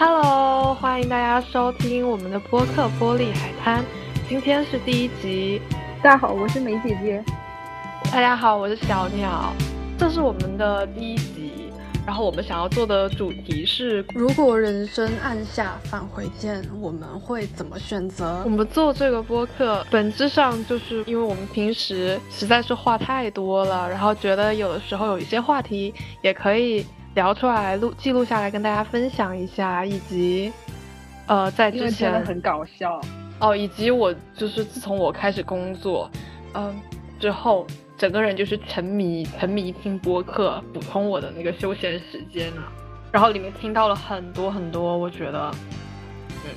Hello，欢迎大家收听我们的播客《玻璃海滩》，今天是第一集。大家好，我是梅姐姐。大家好，我是小鸟。这是我们的第一集，然后我们想要做的主题是：如果人生按下返回键，我们会怎么选择？我们做这个播客，本质上就是因为我们平时实在是话太多了，然后觉得有的时候有一些话题也可以。聊出来录记录下来跟大家分享一下，以及，呃，在之前很搞笑哦，以及我就是自从我开始工作，嗯，之后整个人就是沉迷沉迷听播客，补充我的那个休闲时间呢。然后里面听到了很多很多，我觉得，嗯，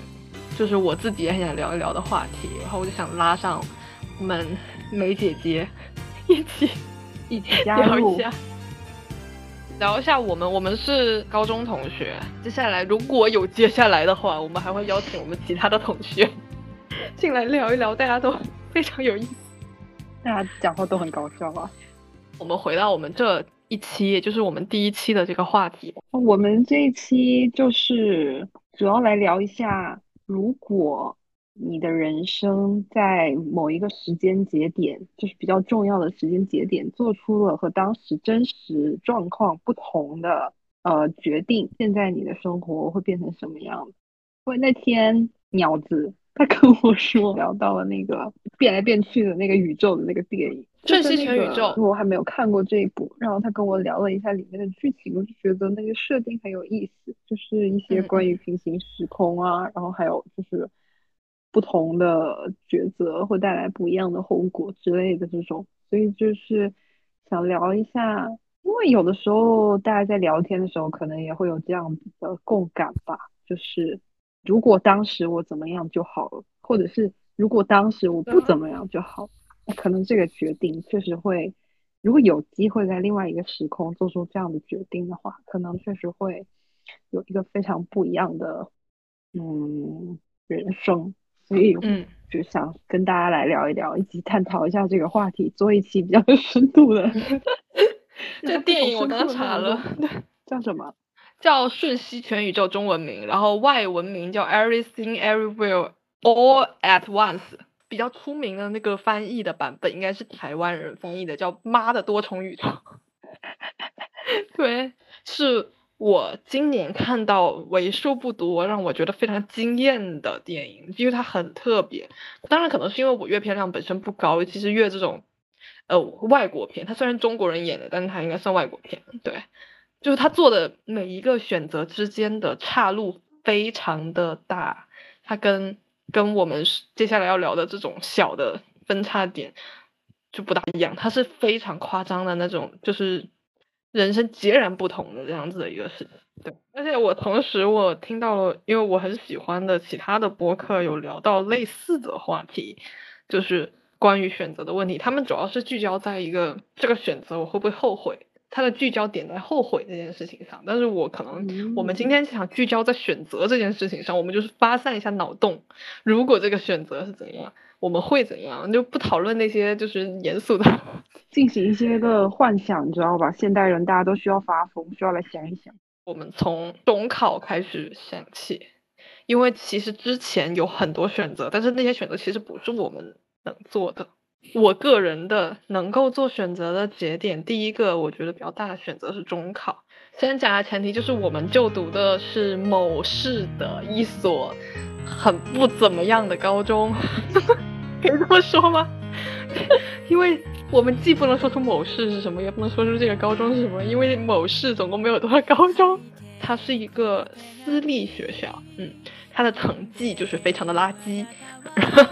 就是我自己也很想聊一聊的话题，然后我就想拉上我们梅姐姐一起一起 聊一下。聊一下我们，我们是高中同学。接下来如果有接下来的话，我们还会邀请我们其他的同学进来聊一聊，大家都非常有意思，大家讲话都很搞笑啊？我们回到我们这一期，也就是我们第一期的这个话题。我们这一期就是主要来聊一下，如果。你的人生在某一个时间节点，就是比较重要的时间节点，做出了和当时真实状况不同的呃决定，现在你的生活会变成什么样子？因为那天鸟子他跟我说聊到了那个变来变去的那个宇宙的那个电影《瞬息全宇宙》，我还没有看过这一部，然后他跟我聊了一下里面的剧情，我就觉得那个设定很有意思，就是一些关于平行时空啊，然后还有就是。不同的抉择会带来不一样的后果之类的这种，所以就是想聊一下，因为有的时候大家在聊天的时候，可能也会有这样子的共感吧，就是如果当时我怎么样就好了，或者是如果当时我不怎么样就好，可能这个决定确实会，如果有机会在另外一个时空做出这样的决定的话，可能确实会有一个非常不一样的嗯人生。所以，嗯，就想跟大家来聊一聊，一起探讨一下这个话题，做一期比较有 深度的。这电影我刚查了，叫什么？叫《瞬息全宇宙》中文名，然后外文名叫《Everything Everywhere All at Once》。比较出名的那个翻译的版本应该是台湾人翻译的，叫《妈的多重宇宙》。对，是。我今年看到为数不多让我觉得非常惊艳的电影，因为它很特别。当然，可能是因为我阅片量本身不高，尤其实阅这种呃外国片，它虽然中国人演的，但是它应该算外国片。对，就是他做的每一个选择之间的岔路非常的大，它跟跟我们接下来要聊的这种小的分叉点就不大一样，它是非常夸张的那种，就是。人生截然不同的这样子的一个事情，对，而且我同时我听到了，因为我很喜欢的其他的播客有聊到类似的话题，就是关于选择的问题，他们主要是聚焦在一个这个选择我会不会后悔，它的聚焦点在后悔这件事情上，但是我可能我们今天想聚焦在选择这件事情上，我们就是发散一下脑洞，如果这个选择是怎样。我们会怎样？就不讨论那些就是严肃的，进行一些个幻想，你知道吧？现代人大家都需要发疯，需要来想一想。我们从中考开始想起，因为其实之前有很多选择，但是那些选择其实不是我们能做的。我个人的能够做选择的节点，第一个我觉得比较大的选择是中考。先讲下前提，就是我们就读的是某市的一所很不怎么样的高中。可以这么说吗？因为我们既不能说出某市是什么，也不能说出这个高中是什么，因为某市总共没有多少高中，它是一个私立学校，嗯，它的成绩就是非常的垃圾。然后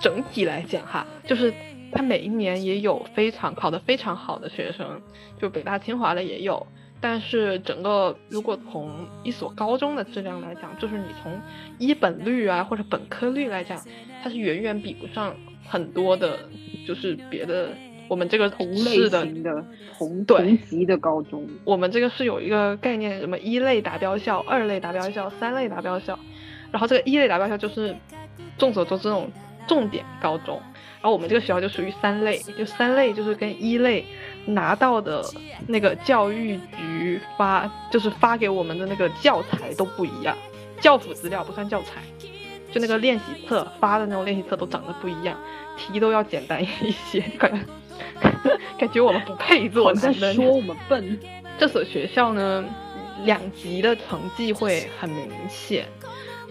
整体来讲哈，就是它每一年也有非常考得非常好的学生，就北大清华的也有。但是整个如果从一所高中的质量来讲，就是你从一本率啊或者本科率来讲，它是远远比不上很多的，就是别的我们这个同类型的同同级的高中。我们这个是有一个概念，什么一类达标校、二类达标校、三类达标校，然后这个一类达标校就是众所周知那种重点高中。然后我们这个学校就属于三类，就三类就是跟一类拿到的那个教育局发，就是发给我们的那个教材都不一样。教辅资料不算教材，就那个练习册发的那种练习册都长得不一样，题都要简单一些，感觉 感觉我们不配做在男说我们笨。这所学校呢，两级的成绩会很明显，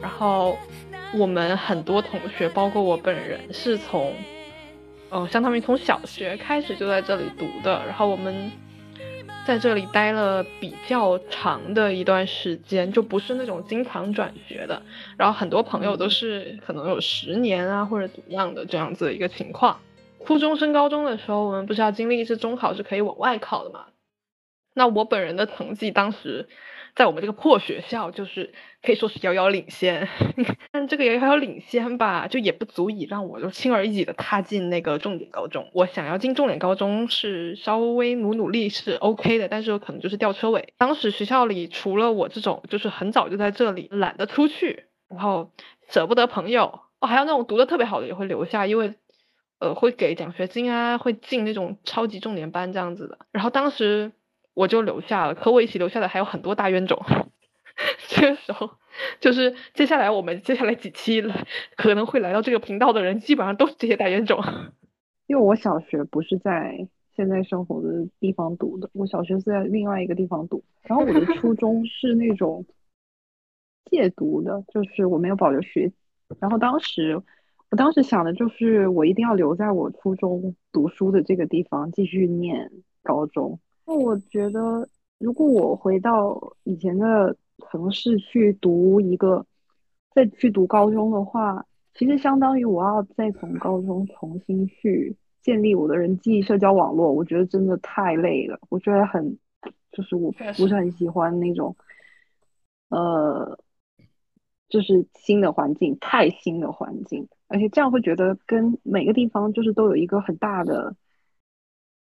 然后我们很多同学，包括我本人，是从。哦，相当于从小学开始就在这里读的，然后我们在这里待了比较长的一段时间，就不是那种经常转学的。然后很多朋友都是可能有十年啊或者怎么样的这样子的一个情况。初中升高中的时候，我们不是要经历一次中考是可以往外考的嘛？那我本人的成绩当时。在我们这个破学校，就是可以说是遥遥领先，但这个遥遥领先吧，就也不足以让我就轻而易举的踏进那个重点高中。我想要进重点高中是稍微努努力是 OK 的，但是可能就是吊车尾。当时学校里除了我这种，就是很早就在这里，懒得出去，然后舍不得朋友，哦，还有那种读的特别好的也会留下，因为呃会给奖学金啊，会进那种超级重点班这样子的。然后当时。我就留下了，和我一起留下的还有很多大冤种。这个时候，就是接下来我们接下来几期了，可能会来到这个频道的人，基本上都是这些大冤种。因为我小学不是在现在生活的地方读的，我小学是在另外一个地方读。然后我的初 中是那种借读的，就是我没有保留学籍。然后当时，我当时想的就是我一定要留在我初中读书的这个地方继续念高中。那我觉得，如果我回到以前的城市去读一个，再去读高中的话，其实相当于我要再从高中重新去建立我的人际社交网络。我觉得真的太累了，我觉得很，就是我不是很喜欢那种，呃，就是新的环境，太新的环境，而且这样会觉得跟每个地方就是都有一个很大的。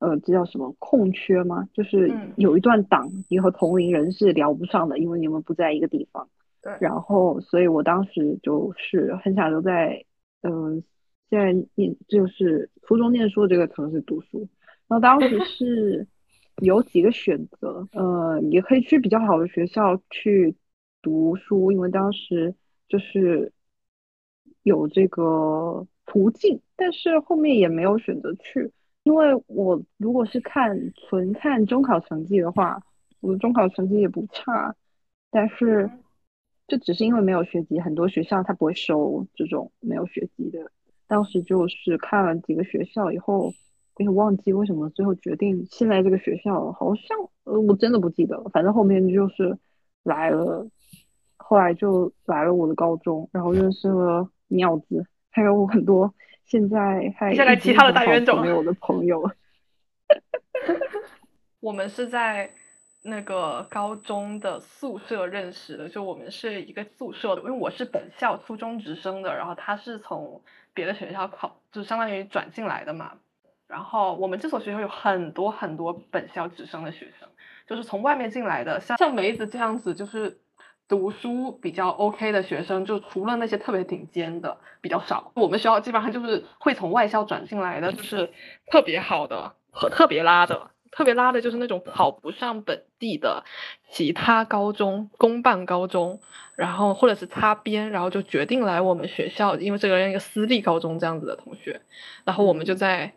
呃，这叫什么空缺吗？就是有一段档，你和同龄人是聊不上的，因为你们不在一个地方。对。然后，所以我当时就是很想留在，嗯，现在念就是初中念书的这个城市读书。然后当时 是有几个选择，呃，也可以去比较好的学校去读书，因为当时就是有这个途径，但是后面也没有选择去。因为我如果是看纯看中考成绩的话，我的中考成绩也不差，但是就只是因为没有学籍，很多学校他不会收这种没有学籍的。当时就是看了几个学校以后，我也忘记为什么最后决定现在这个学校，好像呃我真的不记得了。反正后面就是来了，后来就来了我的高中，然后认识了妙子，还有很多。现在还接下来其他的大冤种没有的朋友，我们是在那个高中的宿舍认识的，就我们是一个宿舍的，因为我是本校初中直升的，然后他是从别的学校考，就相当于转进来的嘛。然后我们这所学校有很多很多本校直升的学生，就是从外面进来的，像像梅子这样子，就是。读书比较 OK 的学生，就除了那些特别顶尖的比较少。我们学校基本上就是会从外校转进来的，就是特别好的和特别拉的。特别拉的就是那种考不上本地的其他高中、公办高中，然后或者是擦边，然后就决定来我们学校，因为这个人一个私立高中这样子的同学。然后我们就在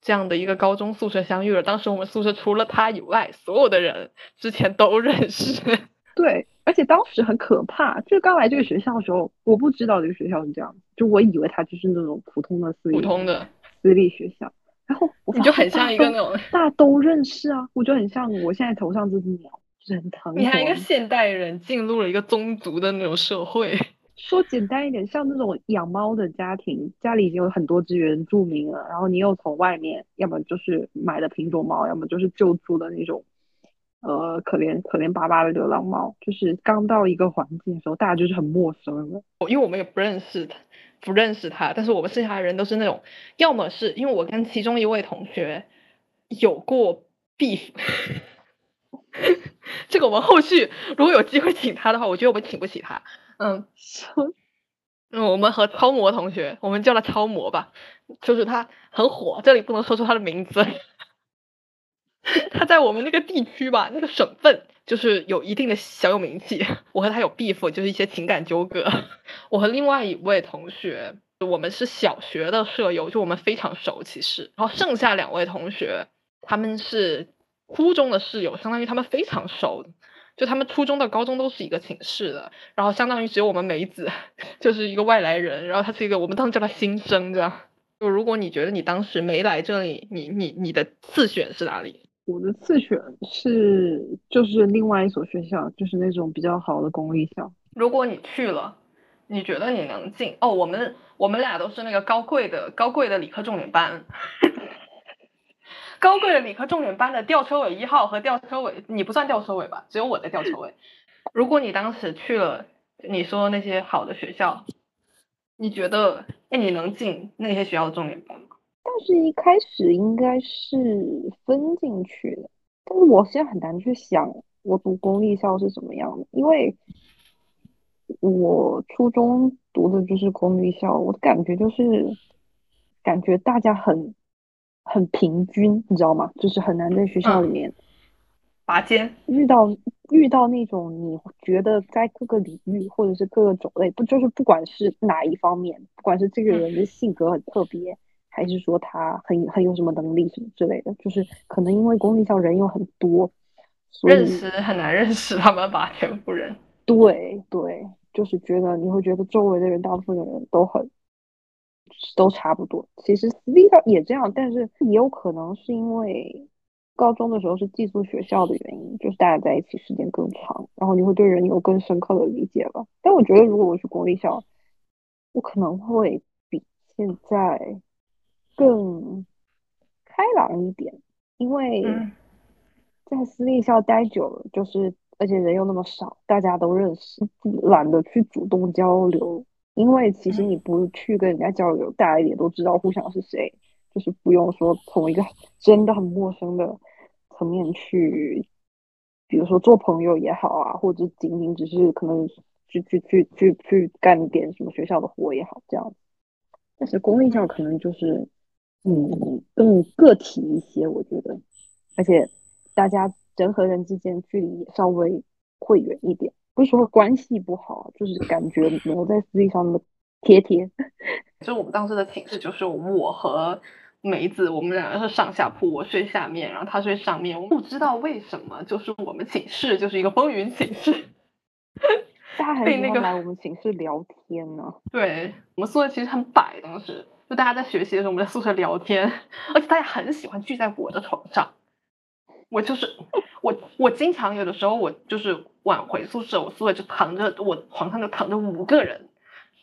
这样的一个高中宿舍相遇了。当时我们宿舍除了他以外，所有的人之前都认识。对。而且当时很可怕，就是刚来这个学校的时候，我不知道这个学校是这样，就我以为它就是那种普通的私立普通的私立学校。然后我就很像一个那种大家都认识啊，我就很像我现在头上这只鸟，就是很疼。你看一个现代人进入了一个宗族的那种社会。说简单一点，像那种养猫的家庭，家里已经有很多只原住民了，然后你又从外面，要么就是买的品种猫，要么就是救助的那种。呃，可怜可怜巴巴的流浪猫，就是刚到一个环境的时候，大家就是很陌生的。因为我们也不认识他，不认识他，但是我们剩下的人都是那种，要么是因为我跟其中一位同学有过 beef，这个我们后续如果有机会请他的话，我觉得我们请不起他。嗯，嗯，我们和超模同学，我们叫他超模吧，就是他很火，这里不能说出他的名字。他在我们那个地区吧，那个省份就是有一定的小有名气。我和他有 beef，就是一些情感纠葛。我和另外一位同学，我们是小学的舍友，就我们非常熟，其实。然后剩下两位同学，他们是初中的室友，相当于他们非常熟，就他们初中到高中都是一个寝室的。然后相当于只有我们梅子就是一个外来人，然后他是一个我们当时叫他新生，这样。就如果你觉得你当时没来这里，你你你的次选是哪里？我的次选是就是另外一所学校，就是那种比较好的公立校。如果你去了，你觉得你能进？哦，我们我们俩都是那个高贵的高贵的理科重点班，高贵的理科重点班的吊车尾一号和吊车尾，你不算吊车尾吧？只有我在吊车尾。如果你当时去了，你说那些好的学校，你觉得哎你能进那些学校的重点班吗？但是一开始应该是分进去的，但是我现在很难去想我读公立校是怎么样的，因为我初中读的就是公立校，我的感觉就是感觉大家很很平均，你知道吗？就是很难在学校里面拔尖，遇到遇到那种你觉得在各个领域或者是各个种类，不就是不管是哪一方面，不管是这个人的性格很特别。还是说他很很有什么能力什么之类的，就是可能因为公立校人又很多，认识很难认识他们吧，全部人。对对，就是觉得你会觉得周围的人大部分的人都很都差不多。其实私立校也这样，但是也有可能是因为高中的时候是寄宿学校的原因，就是大家在一起时间更长，然后你会对人有更深刻的理解吧。但我觉得如果我去公立校，我可能会比现在。更开朗一点，因为在私立校待久了，就是而且人又那么少，大家都认识，懒得去主动交流。因为其实你不去跟人家交流，大家也都知道互相是谁，就是不用说从一个真的很陌生的层面去，比如说做朋友也好啊，或者仅仅只是可能去去去去去干点什么学校的活也好，这样。但是公立校可能就是。嗯，更个体一些，我觉得，而且大家人和人之间距离也稍微会远一点，不是说关系不好，就是感觉没有在私立上那么贴贴。就我们当时的寝室，就是我和梅子，我们两个是上下铺，我睡下面，然后他睡上面。我不知道为什么，就是我们寝室就是一个风云寝室，大家还喜欢来我们寝室聊天呢。对我们宿舍其实很摆，当时。就大家在学习的时候，我们在宿舍聊天，而且大家很喜欢聚在我的床上。我就是我，我经常有的时候我就是晚回宿舍，我宿舍就躺着，我床上就躺着五个人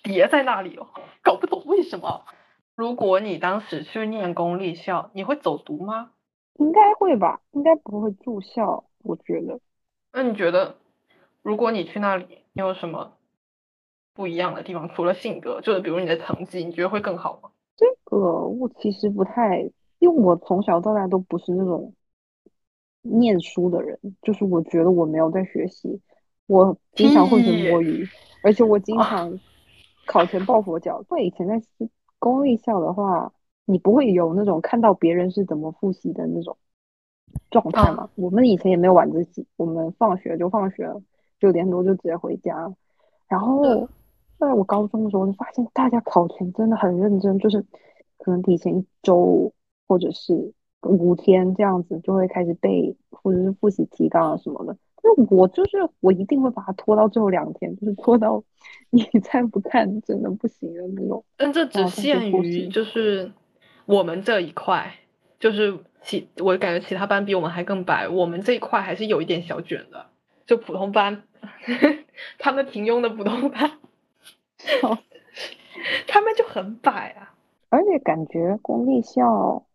叠在那里哦，搞不懂为什么。如果你当时去念公立校，你会走读吗？应该会吧，应该不会住校，我觉得。那你觉得，如果你去那里，你有什么不一样的地方？除了性格，就是比如你的成绩，你觉得会更好吗？这个我其实不太，因为我从小到大都不是那种念书的人，就是我觉得我没有在学习，我经常会去摸鱼，而且我经常考前抱佛脚。因为以前在公立校的话，你不会有那种看到别人是怎么复习的那种状态嘛。我们以前也没有晚自习，我们放学就放学了，九点多就直接回家，然后。在我高中的时候，就发现大家考前真的很认真，就是可能提前一周或者是五天这样子就会开始背，或者是复习提纲啊什么的。那我就是我一定会把它拖到最后两天，就是拖到你再不看真的不行的那种。但这只限于就是我们这一块，就是其我感觉其他班比我们还更白，我们这一块还是有一点小卷的，就普通班，他们平庸的普通班。他们就很摆啊，而且感觉公立校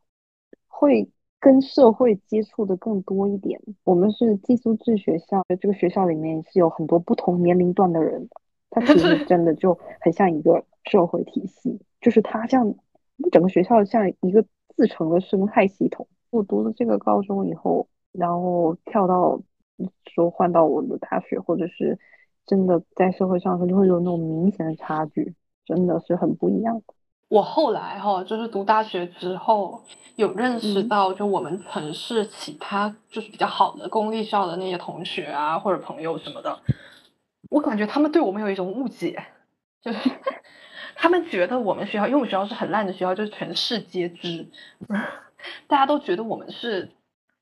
会跟社会接触的更多一点。我们是寄宿制学校，这个学校里面是有很多不同年龄段的人的，它其实 真的就很像一个社会体系，就是它像整个学校像一个自成的生态系统。我读了这个高中以后，然后跳到说换到我的大学，或者是。真的在社会上，就会有那种明显的差距，真的是很不一样。我后来哈，就是读大学之后，有认识到，就我们城市其他就是比较好的公立校的那些同学啊，或者朋友什么的，我感觉他们对我们有一种误解，就是 他们觉得我们学校，因为我们学校是很烂的学校，就是全市皆知，大家都觉得我们是。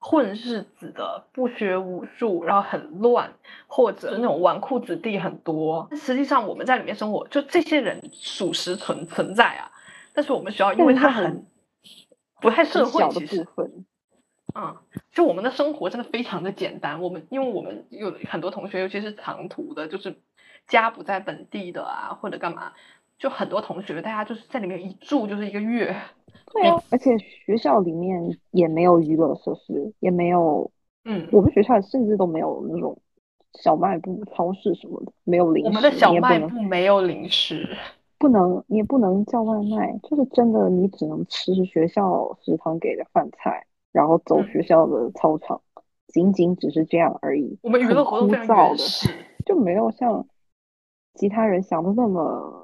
混日子的，不学无术，然后很乱，或者那种纨绔子弟很多。实际上我们在里面生活，就这些人属实存存在啊。但是我们学校因为它很不太社会，其实，嗯，就我们的生活真的非常的简单。我们因为我们有很多同学，尤其是长途的，就是家不在本地的啊，或者干嘛，就很多同学大家就是在里面一住就是一个月。对啊，而且学校里面也没有娱乐设施，也没有，嗯，我们学校甚至都没有那种小卖部、超市什么的，没有零食。我们的小卖部没有零食，不能，你也不能叫外卖，就是真的，你只能吃学校食堂给的饭菜，然后走学校的操场，仅仅只是这样而已。我们娱乐活动非常原始，就没有像其他人想的那么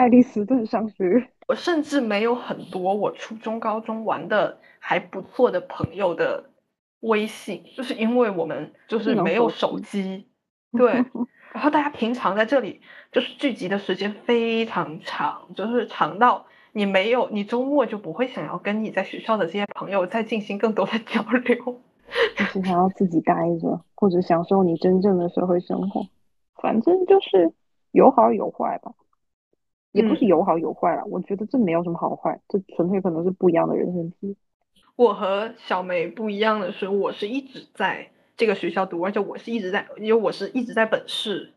爱丽丝顿上学。我甚至没有很多我初中、高中玩的还不错的朋友的微信，就是因为我们就是没有手机，对。然后大家平常在这里就是聚集的时间非常长，就是长到你没有，你周末就不会想要跟你在学校的这些朋友再进行更多的交流，就是想要自己 待着，或者享受你真正的社会生活。反正就是有好有坏吧。也不是有好有坏了，我觉得这没有什么好坏，这纯粹可能是不一样的人生体我和小梅不一样的是，我是一直在这个学校读，而且我是一直在，因为我是一直在本市，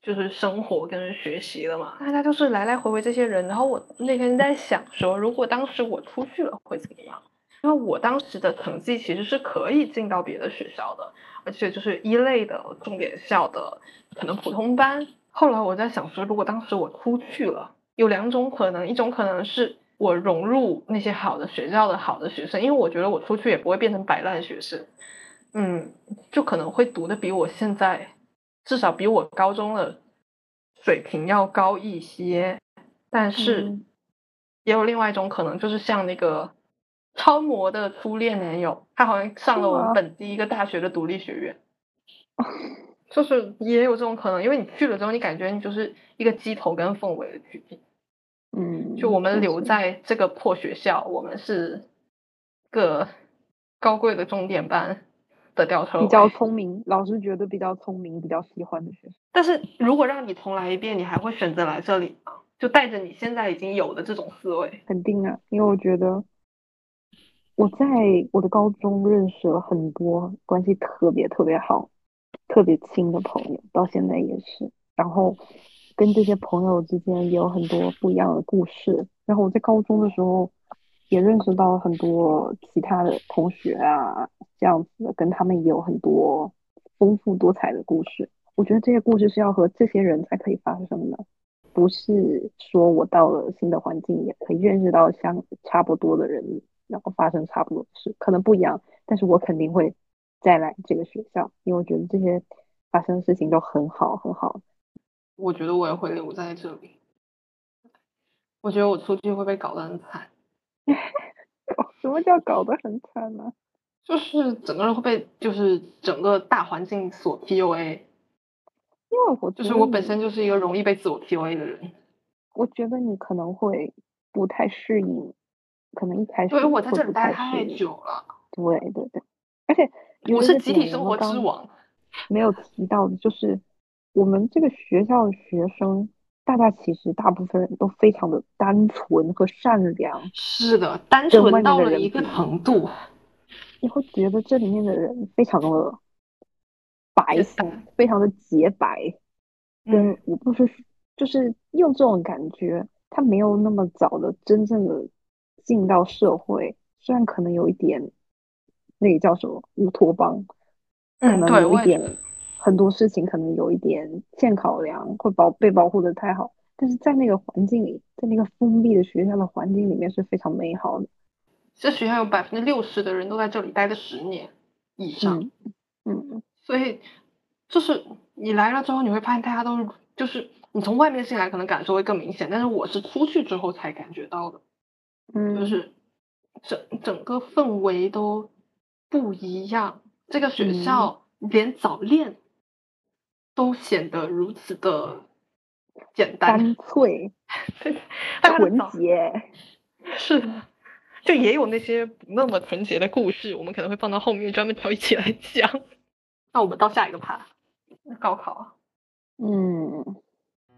就是生活跟学习的嘛。大家就是来来回回这些人，然后我那天在想说，如果当时我出去了会怎么样？因为我当时的成绩其实是可以进到别的学校的，而且就是一类的重点校的，可能普通班。后来我在想说，如果当时我出去了，有两种可能，一种可能是我融入那些好的学校的好的学生，因为我觉得我出去也不会变成摆烂学生，嗯，就可能会读的比我现在至少比我高中的水平要高一些，但是也有另外一种可能，就是像那个超模的初恋男友，他好像上了我们本地一个大学的独立学院。就是也有这种可能，因为你去了之后，你感觉你就是一个鸡头跟凤尾的距离。嗯，就我们留在这个破学校，我们是个高贵的重点班的吊车比较聪明，老师觉得比较聪明，比较喜欢的学生。但是如果让你重来一遍，你还会选择来这里吗？就带着你现在已经有的这种思维？肯定啊，因为我觉得我在我的高中认识了很多关系特别特别好。特别亲的朋友，到现在也是。然后跟这些朋友之间也有很多不一样的故事。然后我在高中的时候也认识到很多其他的同学啊，这样子的，跟他们也有很多丰富多彩的故事。我觉得这些故事是要和这些人才可以发生的，不是说我到了新的环境也可以认识到像差不多的人，然后发生差不多的事，可能不一样，但是我肯定会。再来这个学校，因为我觉得这些发生的事情都很好，很好。我觉得我也会留在这里。我觉得我出去会被搞得很惨。什么叫搞得很惨呢？就是整个人会被，就是整个大环境所 PUA。因为我就是我本身就是一个容易被自我 PUA 的人。我觉得你可能会不太适应，可能一开始因为我在这里待太久了。对对对，而且。我是集体生活之王，没有提到的就是我们这个学校的学生，大家其实大部分人都非常的单纯和善良。是的，单纯到了一个程度，你会觉得这里面的人非常的白色，非常的洁白。嗯，我不是就是用这种感觉，他没有那么早的真正的进到社会，虽然可能有一点。那个叫什么乌托邦，可能有一点很多事情可能有一点欠考量，会保被保护的太好，但是在那个环境里，在那个封闭的学校的环境里面是非常美好的。这学校有百分之六十的人都在这里待了十年以上，嗯，所以就是你来了之后，你会发现大家都是就是。你从外面进来可能感受会更明显，但是我是出去之后才感觉到的，嗯，就是整整个氛围都不一样。这个学校连早恋都显得如此的简单干脆、纯洁。是的，就也有那些不那么纯洁的故事，我们可能会放到后面专门挑一起来讲。那我们到下一个趴，高考。嗯，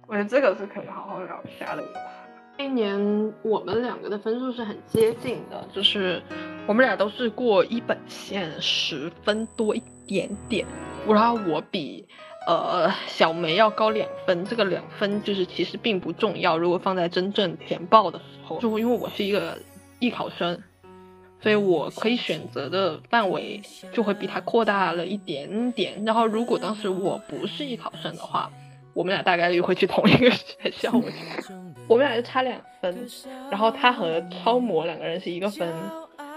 我觉得这个是可以好好聊一下的一个趴。那年我们两个的分数是很接近的，就是我们俩都是过一本线十分多一点点，然后我比呃小梅要高两分，这个两分就是其实并不重要，如果放在真正填报的时候，就因为我是一个艺考生，所以我可以选择的范围就会比他扩大了一点点。然后如果当时我不是艺考生的话，我们俩大概率会去同一个学校。我觉得 我们俩就差两分，然后他和超模两个人是一个分，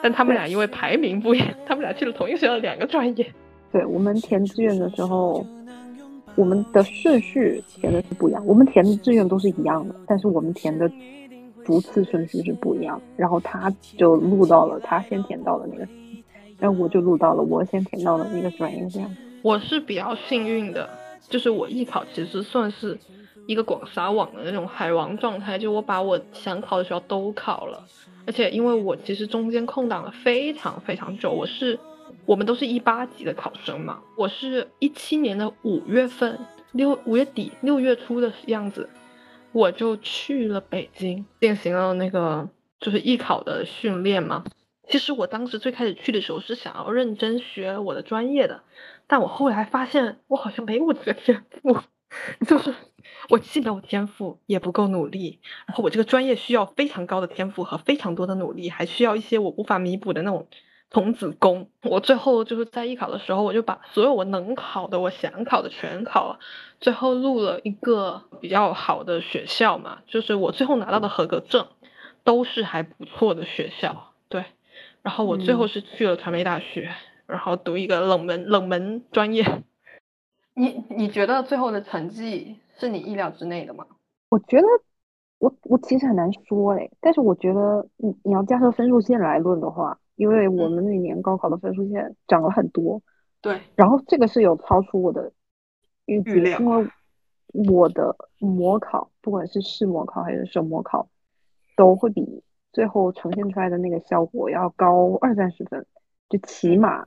但他们俩因为排名不一样，他们俩去了同一个学校的两个专业。对我们填志愿的时候，我们的顺序填的是不一样。我们填的志愿都是一样的，但是我们填的逐次顺序是不一样。然后他就录到了他先填到的那个，然后我就录到了我先填到的那个专业，这样。我是比较幸运的，就是我艺考其实算是一个广撒网的那种海王状态，就我把我想考的学校都考了，而且因为我其实中间空档了非常非常久，我是我们都是一八级的考生嘛，我是一七年的五月份六五月底六月初的样子，我就去了北京进行了那个就是艺考的训练嘛。其实我当时最开始去的时候是想要认真学我的专业的，但我后来发现我好像没有这个天赋，就是我既没有天赋，也不够努力，然后我这个专业需要非常高的天赋和非常多的努力，还需要一些我无法弥补的那种童子功。我最后就是在艺考的时候，我就把所有我能考的、我想考的全考了，最后录了一个比较好的学校嘛，就是我最后拿到的合格证都是还不错的学校，对。然后我最后是去了传媒大学，然后读一个冷门冷门专业。你你觉得最后的成绩是你意料之内的吗？我觉得我我其实很难说哎，但是我觉得你你要加上分数线来论的话，因为我们那年高考的分数线涨了很多，对，然后这个是有超出我的预料因为我的模考，不管是试模考还是省模考，都会比最后呈现出来的那个效果要高二三十分，就起码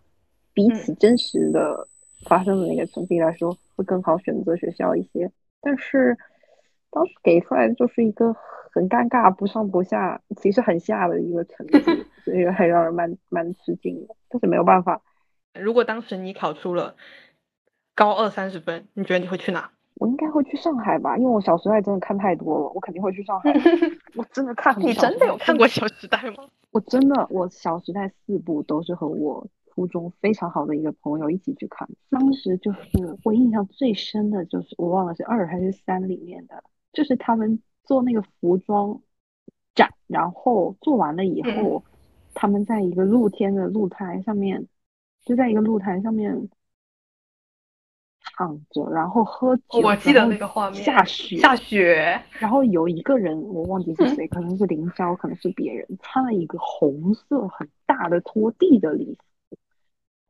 比起真实的发生的那个成绩来说，会更好选择学校一些。但是当时给出来的就是一个很尴尬、不上不下，其实很下的一个成绩，所以还让人蛮蛮吃惊的。但是没有办法，如果当时你考出了高二三十分，你觉得你会去哪？我应该会去上海吧，因为我小时代真的看太多了，我肯定会去上海。我真的看很你真的有看过《小时代》吗？我真的，我《小时代》四部都是和我初中非常好的一个朋友一起去看。当时就是我印象最深的就是我忘了是二还是三里面的，就是他们做那个服装展，然后做完了以后，他们在一个露天的露台上面，就在一个露台上面躺着，然后喝酒，我记得那个画面，下雪，下雪，然后有一个人，我忘记是谁，可能是凌霄，可能是别人，穿了一个红色很大的拖地的礼服，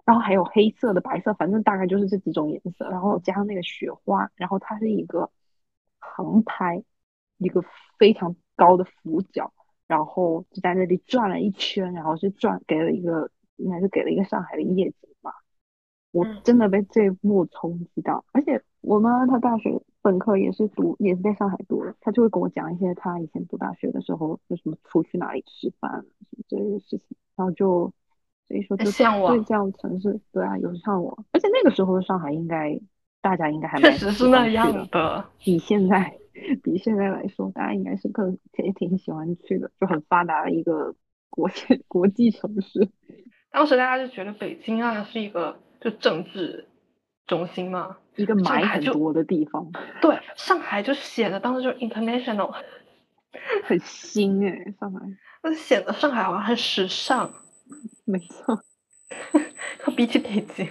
然后还有黑色的、白色，反正大概就是这几种颜色，然后加上那个雪花，然后它是一个航拍，一个非常高的俯角，然后就在那里转了一圈，然后就转给了一个，应该是给了一个上海的夜景吧。我嗯真的被这一幕冲击到，而且我妈她大学本科也是读，也是在上海读的，她就会跟我讲一些她以前读大学的时候，就什么出去哪里吃饭啊什么之类的事情，然后就所以说就向往对这样的城市，对啊，有向往，而且那个时候的上海应该大家应该还确实是那样的。比现在比现在来说，大家应该是更也挺喜欢去的，就很发达的一个国际 国际城市。当时大家就觉得北京啊是一个就政治中心嘛，一个买很多的地方，对，上海就显得当时就是 international，很新哎、上海，那显得上海好像很时尚，没错。比起北京，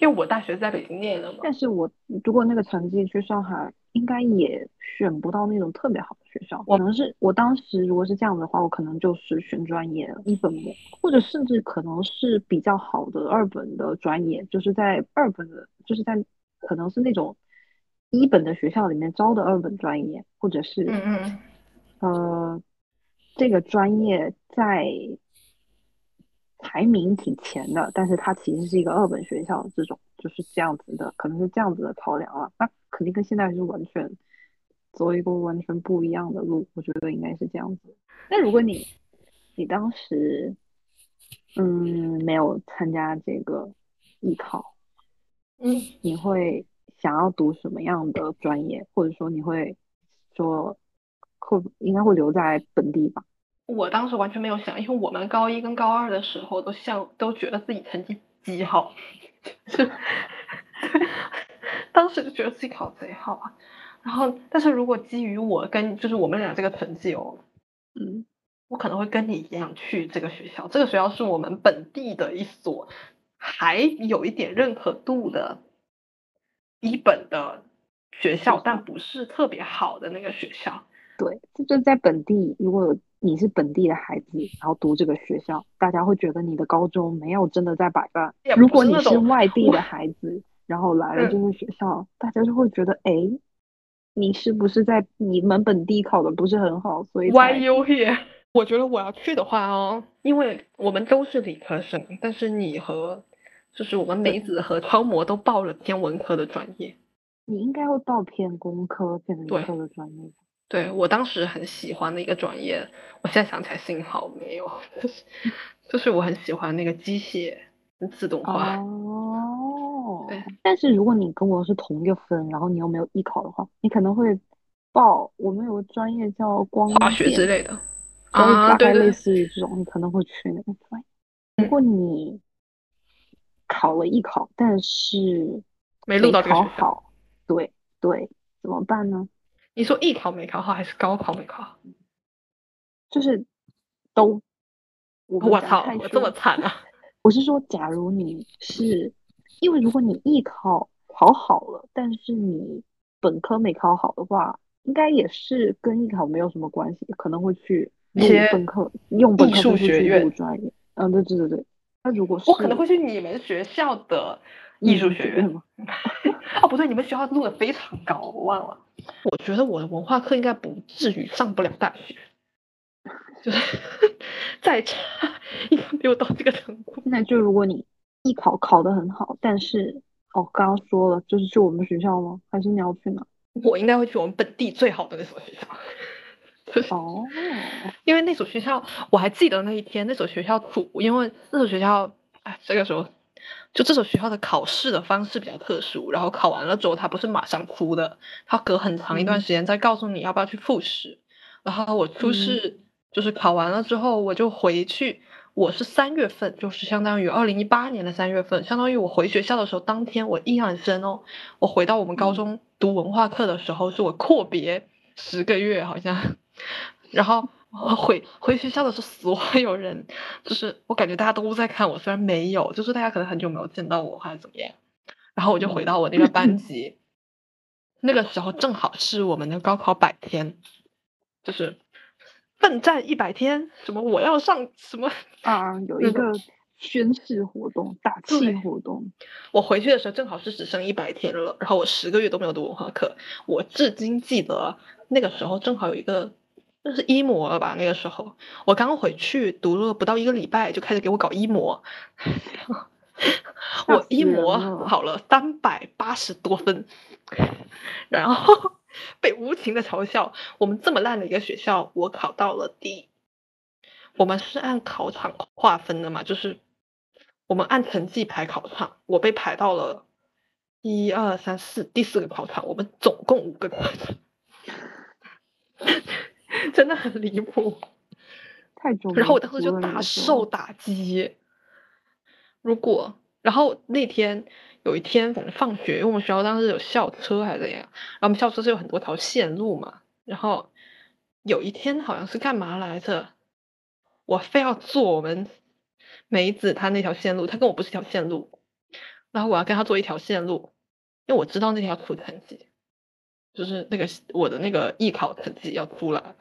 因为我大学在北京念的嘛，但是我如果那个成绩去上海应该也选不到那种特别好的学校。可能是我当时如果是这样子的话，我可能就是选专业一本模，或者甚至可能是比较好的二本的专业，就是在二本的，就是在可能是那种一本的学校里面招的二本专业，或者是嗯嗯呃这个专业在。排名挺前的，但是它其实是一个二本学校，这种就是这样子的，可能是这样子的考量啊。那肯定跟现在是完全走一个完全不一样的路，我觉得应该是这样子。那如果你你当时嗯没有参加这个艺考，嗯，你会想要读什么样的专业，或者说你会说会应该会留在本地吧？我当时完全没有想，因为我们高一跟高二的时候都像都觉得自己成绩极好，是，当时就觉得自己考贼好啊。然后，但是如果基于我跟就是我们俩这个成绩哦，嗯，我可能会跟你一样去这个学校。这个学校是我们本地的一所还有一点认可度的一本的学校，但不是特别好的那个学校。对，这就在本地，如果有。你是本地的孩子，然后读这个学校，大家会觉得你的高中没有真的在摆烂。如果你是外地的孩子，然后来了这个学校，大家就会觉得，哎，你是不是在你们本地考的不是很好？所以 Why you here？我觉得我要去的话哦，因为我们都是理科生，但是你和就是我们梅子和超模都报了偏文科的专业，你应该会报偏工科、偏理科的专业。对我当时很喜欢的一个专业，我现在想起来幸好没有，就是我很喜欢那个机械自动化。哦。对。但是如果你跟我是同一个分，然后你又没有艺考的话，你可能会报我们有个专业叫光化学之类的，啊，大概类似于这种，你可能会去那个专业。如果你考了艺考，但是没录到考好，对对，怎么办呢？你说艺考没考好还是高考没考好？就是都，我操，我这么惨啊！我是说，假如你是，因为如果你艺考考好了，但是你本科没考好的话，应该也是跟艺考没有什么关系，可能会去录本科用本科学院专业。嗯，对对对对。那如果是我可能会去你们学校的艺术学院吗？哦，不对，你们学校录的非常高，我忘了。我觉得我的文化课应该不至于上不了大学，就是 再差也没有到这个程度。那就如果你艺考考得很好，但是哦，刚刚说了，就是去我们学校吗？还是你要去哪？我应该会去我们本地最好的那所学校。哦，因为那所学校我还记得那一天，那所学校主，因为那所学校，哎，这个时候。就这所学校的考试的方式比较特殊，然后考完了之后，他不是马上哭的，他隔很长一段时间再告诉你要不要去复试。然后我初试就是考完了之后，我就回去。我是三月份，就是相当于二零一八年的三月份，相当于我回学校的时候，当天我印象很深哦。我回到我们高中读文化课的时候，是我阔别十个月，好像，然后。回回学校的时候，所有人就是我感觉大家都在看我，虽然没有，就是大家可能很久没有见到我，或者怎么样。然后我就回到我那个班级，那个时候正好是我们的高考百天，就是奋战一百天，什么我要上什么啊，有一个宣誓活动、打气活动。我回去的时候正好是只剩一百天了，然后我十个月都没有读文化课，我至今记得那个时候正好有一个。那是一模了吧？那个时候我刚回去读了不到一个礼拜，就开始给我搞一模。我一模考了三百八十多分，然后 被无情的嘲笑。我们这么烂的一个学校，我考到了第。我们是按考场划分的嘛？就是我们按成绩排考场，我被排到了一二三四第四个考场。我们总共五个考场。真的很离谱，太重。然后我当时就大受打击。如果，然后那天有一天反正放学，因为我们学校当时有校车还是怎样，然后我们校车是有很多条线路嘛。然后有一天好像是干嘛来着，我非要坐我们梅子他那条线路，他跟我不是一条线路，然后我要跟他坐一条线路，因为我知道那条出成绩。就是那个我的那个艺考成绩要出来了，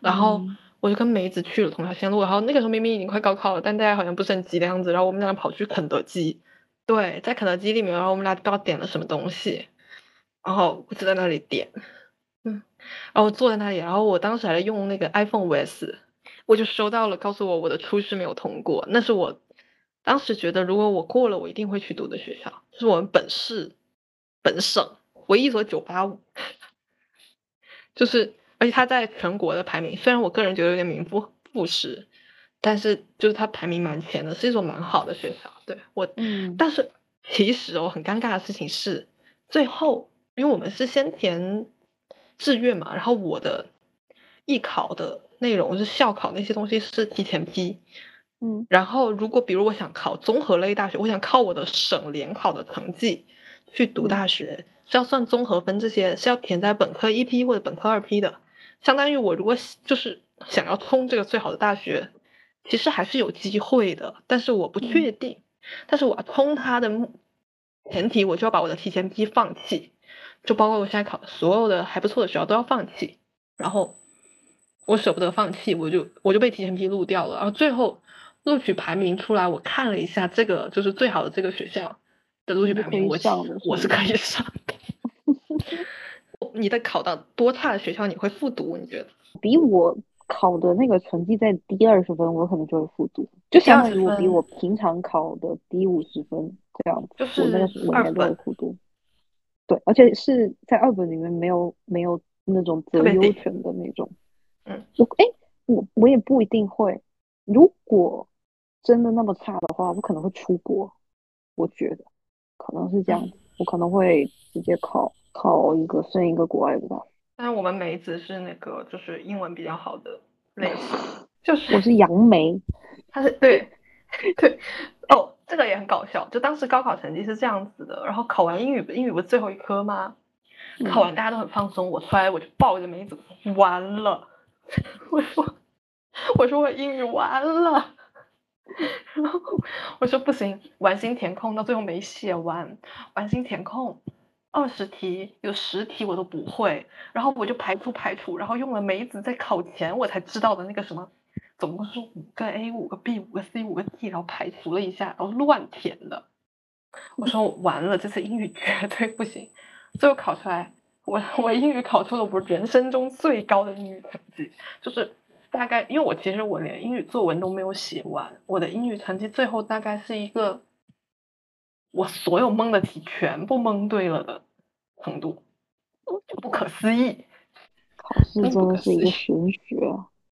然后我就跟梅子去了同条线路，然后那个时候明明已经快高考了，但大家好像不是很急的样子，然后我们俩跑去肯德基，对，在肯德基里面，然后我们俩不知道点了什么东西，然后我就在那里点，嗯，然后坐在那里，然后我当时还在用那个 iPhone 五 S，我就收到了告诉我我的初试没有通过，那是我当时觉得如果我过了，我一定会去读的学校，就是我们本市本省唯一一所九八五，就是而且它在全国的排名，虽然我个人觉得有点名不副实，但是就是它排名蛮前的，是一所蛮好的学校。对我，嗯，但是其实哦，很尴尬的事情是，最后因为我们是先填志愿嘛，然后我的艺考的内容是校考那些东西是提前批，嗯，然后如果比如我想考综合类大学，我想靠我的省联考的成绩去读大学，是要算综合分，这些是要填在本科一批或者本科二批的，相当于我如果就是想要冲这个最好的大学，其实还是有机会的，但是我不确定。但是我要冲它的前提，我就要把我的提前批放弃，就包括我现在考的所有的还不错的学校都要放弃。然后我舍不得放弃，我就我就被提前批录掉了。然后最后录取排名出来，我看了一下这个就是最好的这个学校的录取排名，我我是可以上的。你得考到多差的学校，你会复读？你觉得？比我。考的那个成绩再低二十分，我可能就会复读，就相当于我比我平常考的低五十分这样子。就是我那个我应该都会复读。对，而且是在二本里面没有没有那种择优权的那种。嗯，我哎，我我也不一定会。如果真的那么差的话，我可能会出国。我觉得可能是这样子，我可能会直接考考一个升一个国外的吧。但是我们梅子是那个就是英文比较好的类型，就是我是杨梅，他是对 对哦，这个也很搞笑。就当时高考成绩是这样子的，然后考完英语，英语不是最后一科吗？考完大家都很放松，我出来我就抱着梅子，完了，我说我说我英语完了，然后我说不行，完形填空到最后没写完，完形填空。二十题有十题我都不会，然后我就排除排除，然后用了梅子在考前我才知道的那个什么，总共是五个 A 五个 B 五个 C 五个 D，然后排除了一下，然后乱填的。我说完了，这次英语绝对不行。最后考出来，我我英语考出了我人生中最高的英语成绩，就是大概因为我其实我连英语作文都没有写完，我的英语成绩最后大概是一个我所有蒙的题全部蒙对了的。程度就不可思议，考试真的是一个玄学。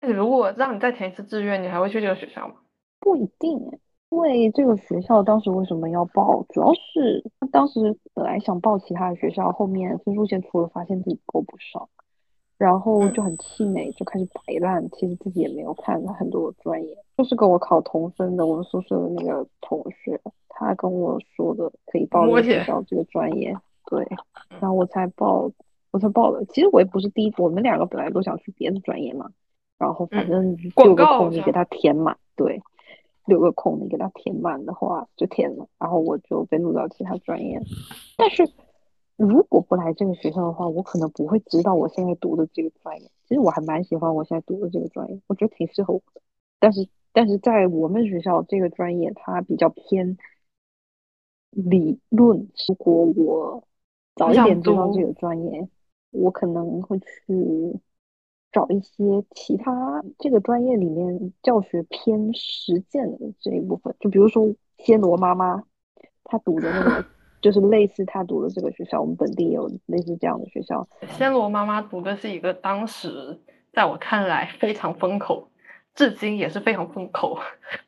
那如果让你再填一次志愿，你还会去这个学校吗？不一定因为这个学校当时为什么要报？主要是当时本来想报其他的学校，后面分数线出了，发现自己够不上，然后就很气馁，就开始摆烂。其实自己也没有看很多专业，就是跟我考同分的我们宿舍的那个同学，他跟我说的可以报这个学校这个专业。对，然后我才报，我才报的。其实我也不是第一，我们两个本来都想去别的专业嘛。然后反正六个空你给他填满，对，六个空你给他填满的话就填了。然后我就被录到其他专业。但是如果不来这个学校的话，我可能不会知道我现在读的这个专业。其实我还蛮喜欢我现在读的这个专业，我觉得挺适合我的。但是但是在我们学校这个专业，它比较偏理论。如果我早一点知道这个专业，我可能会去找一些其他这个专业里面教学偏实践的这一部分。就比如说暹罗妈妈，她读的那个 就是类似她读的这个学校，我们本地也有类似这样的学校。暹罗妈妈读的是一个当时在我看来非常风口，至今也是非常风口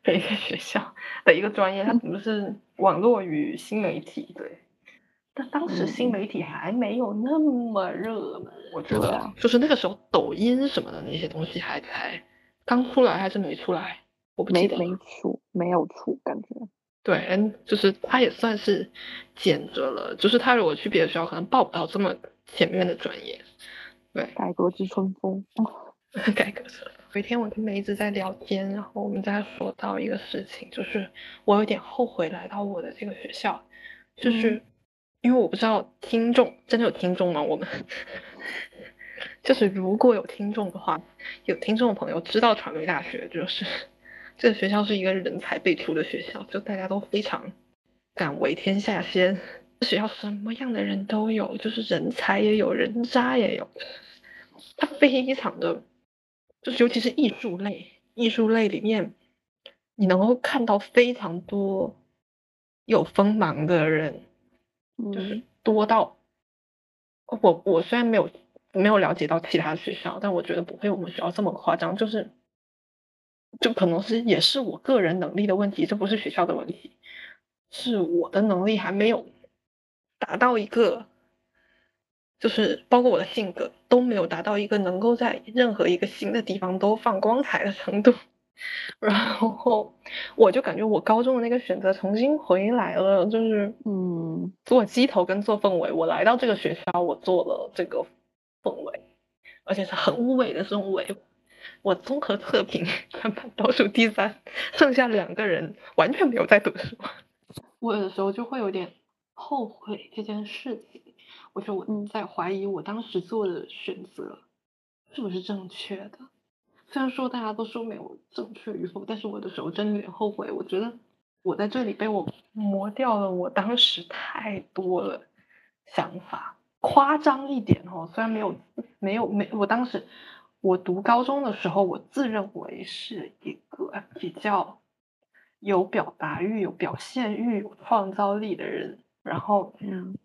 的一个学校的一个专业。它读的是网络与新媒体，对。但当时新媒体还没有那么热门，我觉得就是那个时候抖音什么的那些东西还还刚出来还是没出来，我不记得没出没有出感觉。对，嗯，就是他也算是捡着了，就是他如果去别的学校可能报不到这么前面的专业。对，改革之春风哦，改革之有一天我跟梅子在聊天，然后我们在说到一个事情，就是我有点后悔来到我的这个学校，就是。因为我不知道听众真的有听众吗？我们就是如果有听众的话，有听众朋友知道传媒大学，就是这个学校是一个人才辈出的学校，就大家都非常敢为天下先。学校什么样的人都有，就是人才也有，人渣也有。它非常的，就是尤其是艺术类，艺术类里面，你能够看到非常多有锋芒的人，就是多到我我虽然没有。没有了解到其他学校，但我觉得不会我们学校这么夸张，就是，就可能是也是我个人能力的问题，这不是学校的问题，是我的能力还没有达到一个，就是包括我的性格都没有达到一个能够在任何一个新的地方都放光彩的程度，然后我就感觉我高中的那个选择重新回来了，就是嗯，做鸡头跟做凤尾，我来到这个学校，我做了这个。凤尾，而且是很无尾的这种尾。我综合测评，全班倒数第三，剩下两个人完全没有在读书。我有的时候就会有点后悔这件事情。我说我在怀疑我当时做的选择是不是正确的。虽然说大家都说没有正确与否，但是我的时候真的有点后悔。我觉得我在这里被我磨掉了，我当时太多了想法。夸张一点哦，虽然没有没有没，我当时我读高中的时候，我自认为是一个比较有表达欲、有表现欲、有创造力的人。然后，嗯，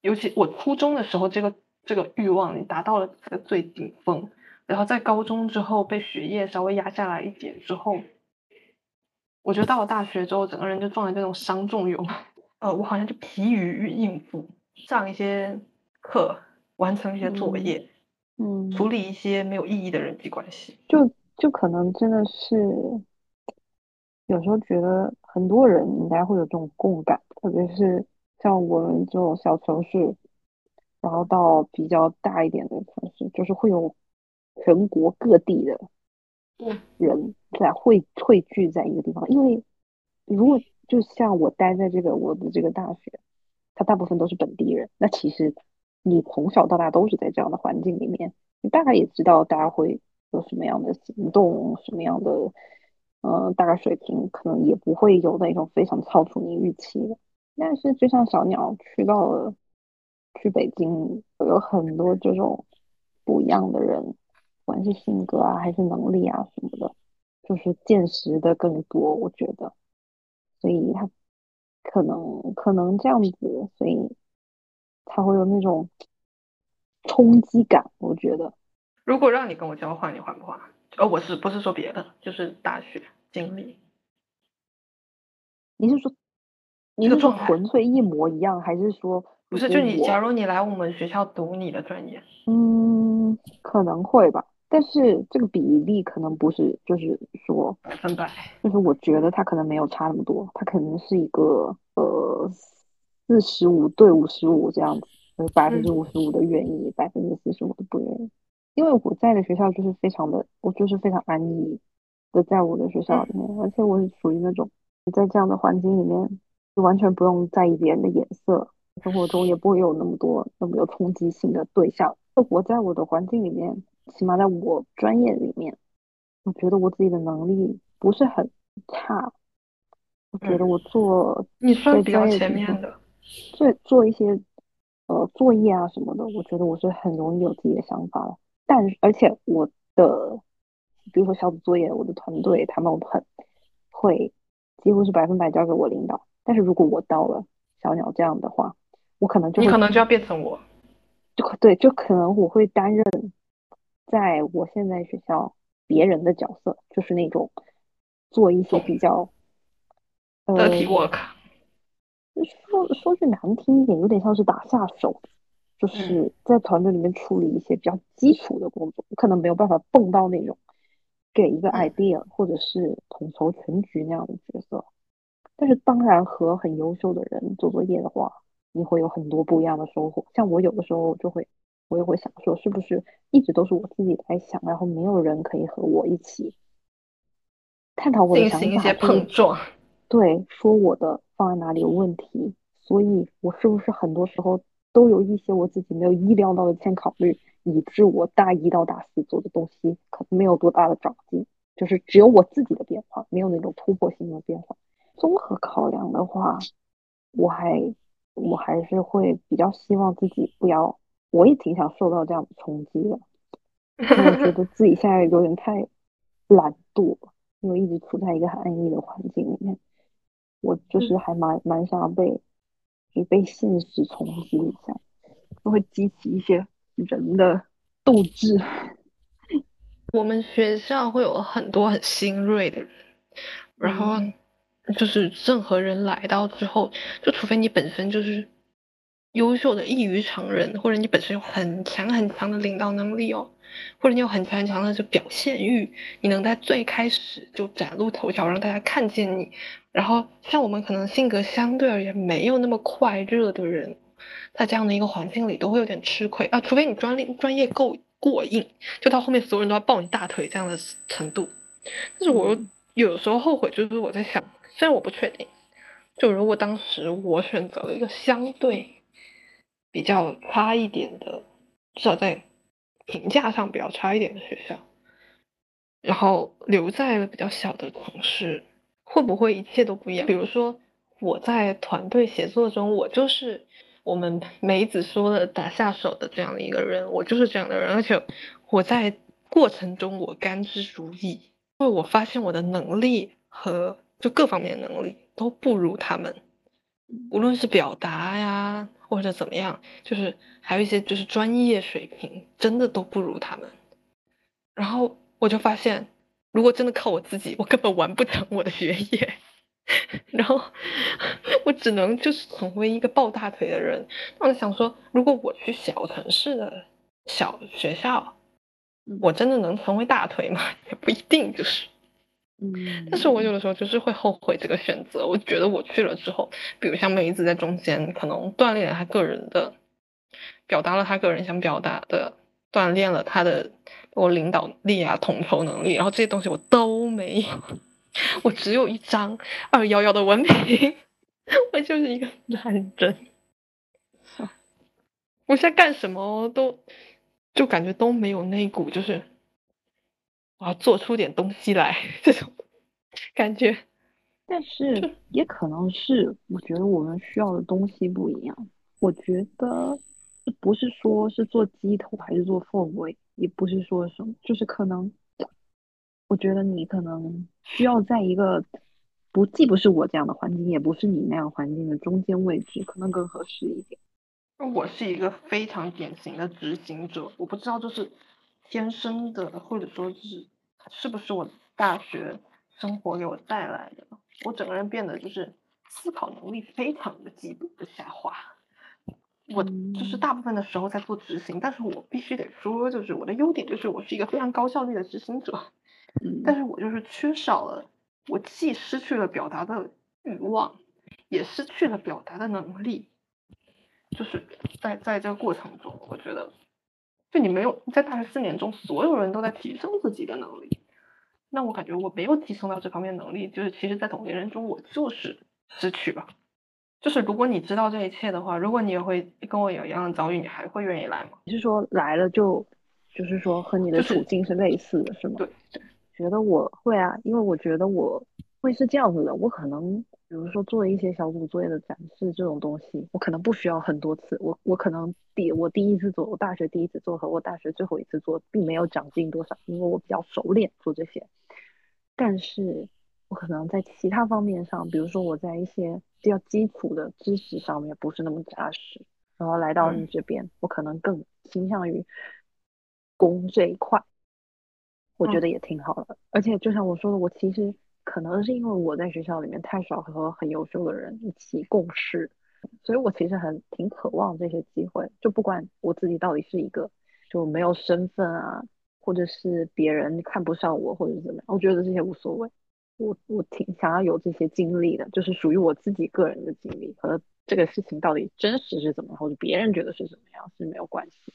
尤其我初中的时候，这个这个欲望达到了这个最顶峰。然后在高中之后，被学业稍微压下来一点之后，我觉得到了大学之后，整个人就撞了这种伤仲永。呃，我好像就疲于应付上一些。课完成一些作业，嗯，处理一些没有意义的人际关系，就就可能真的是有时候觉得很多人应该会有这种共感，特别是像我们这种小城市，然后到比较大一点的城市，就是会有全国各地的人在汇汇聚在一个地方，因为如果就像我待在这个我的这个大学，它大部分都是本地人，那其实。你从小到大都是在这样的环境里面，你大概也知道大家会有什么样的行动，什么样的，呃，大概水平，可能也不会有那种非常超出你预期的。但是就像小鸟去到了去北京，有很多这种不一样的人，不管是性格啊，还是能力啊什么的，就是见识的更多。我觉得，所以他可能可能这样子，所以。他会有那种冲击感，我觉得。如果让你跟我交换，你换不换？哦，我是不是说别的？就是大学经历。你是说，你是说纯粹一模一样，还是说？不是，就你，假如你来我们学校读你的专业，嗯，可能会吧，但是这个比例可能不是，就是说百分百，就是我觉得他可能没有差那么多，他可能是一个呃。四十五对五十五这样子，就是百分之五十五的愿意，百分之四十五的不愿意。因为我在的学校就是非常的，我就是非常安逸的在我的学校里面，而且我是属于那种在这样的环境里面，就完全不用在意别人的眼色，生活中也不会有那么多那么有冲击性的对象。我在我的环境里面，起码在我专业里面，我觉得我自己的能力不是很差，我觉得我做你算比较前面的。做做一些呃作业啊什么的，我觉得我是很容易有自己的想法的。但而且我的，比如说小组作业，我的团队他们很会，几乎是百分百交给我领导。但是如果我到了小鸟这样的话，我可能就你可能就要变成我，就对，就可能我会担任在我现在学校别人的角色，就是那种做一些比较呃。说说句难听一点，有点像是打下手，就是在团队里面处理一些比较基础的工作，可能没有办法蹦到那种给一个 idea 或者是统筹全局那样的角色。但是当然和很优秀的人做作业的话，你会有很多不一样的收获。像我有的时候就会，我也会想说，是不是一直都是我自己在想，然后没有人可以和我一起探讨我的想法，进行一些碰撞。对，说我的放在哪里有问题，所以我是不是很多时候都有一些我自己没有意料到的欠考虑，以致我大一到大四做的东西可能没有多大的长进，就是只有我自己的变化，没有那种突破性的变化。综合考量的话，我还我还是会比较希望自己不要，我也挺想受到这样的冲击的，我觉得自己现在有点太懒惰，因为一直处在一个很安逸的环境里面，我就是还蛮蛮想要被，就被现实冲击一下，就会激起一些人的斗志。我们学校会有很多很新锐的人，然后。就是任何人来到之后，就除非你本身就是优秀的异于常人，或者你本身有很强很强的领导能力哦，或者你有很强很强的就表现欲，你能在最开始就崭露头角，让大家看见你。然后像我们可能性格相对而言没有那么快热的人，在这样的一个环境里都会有点吃亏啊，除非你专利专业够过硬，就到后面所有人都要抱你大腿这样的程度。但是我有时候后悔，就是我在想。虽然我不确定，就如果当时我选择了一个相对比较差一点的，至少在评价上比较差一点的学校，然后留在了比较小的城市，会不会一切都不一样？比如说我在团队协作中，我就是我们梅子说的打下手的这样的一个人，我就是这样的人，而且我在过程中我甘之如饴，因为我发现我的能力和。就各方面能力都不如他们，无论是表达呀，或者怎么样，就是还有一些就是专业水平，真的都不如他们。然后我就发现，如果真的靠我自己，我根本完不成我的学业。然后我只能就是成为一个抱大腿的人。那我想说，如果我去小城市的小学校，我真的能成为大腿吗？也不一定，就是。嗯，但是我有的时候就是会后悔这个选择。我觉得我去了之后，比如像梅子在中间，可能锻炼了他个人的，表达了他个人想表达的，锻炼了他的我领导力啊、统筹能力，然后这些东西我都没有，我只有一张二幺幺的文凭，我就是一个懒人。我现在干什么都，就感觉都没有那股就是。我要做出点东西来，这种感觉。但是也可能是，我觉得我们需要的东西不一样。我觉得不是说是做鸡头还是做凤尾，也不是说什么，就是可能，我觉得你可能需要在一个不既不是我这样的环境，也不是你那样环境的中间位置，可能更合适一点。我是一个非常典型的执行者，我不知道就是。天生的，或者说是是不是我大学生活给我带来的？我整个人变得就是思考能力非常的极度的下滑。我就是大部分的时候在做执行，但是我必须得说，就是我的优点就是我是一个非常高效率的执行者。但是我就是缺少了，我既失去了表达的欲望，也失去了表达的能力。就是在在这个过程中，我觉得。就你没有在大学四年中，所有人都在提升自己的能力，那我感觉我没有提升到这方面能力，就是其实，在同龄人中，我就是失去吧。就是如果你知道这一切的话，如果你也会跟我有一样的遭遇，你还会愿意来吗？你是说来了就，就是说和你的处境是类似的，是吗？对，觉得我会啊，因为我觉得我会是这样子的，我可能。比如说做一些小组作业的展示这种东西，我可能不需要很多次。我我可能第我第一次做，我大学第一次做和我大学最后一次做，并没有长进多少，因为我比较熟练做这些。但是我可能在其他方面上，比如说我在一些比较基础的知识上面不是那么扎实，然后来到你这边，我可能更倾向于攻这一块，我觉得也挺好的。而且就像我说的，我其实。可能是因为我在学校里面太少和很优秀的人一起共事，所以我其实很挺渴望这些机会。就不管我自己到底是一个就没有身份啊，或者是别人看不上我，或者是怎么样，我觉得这些无所谓。我我挺想要有这些经历的，就是属于我自己个人的经历和这个事情到底真实是怎么，或者别人觉得是怎么样是没有关系。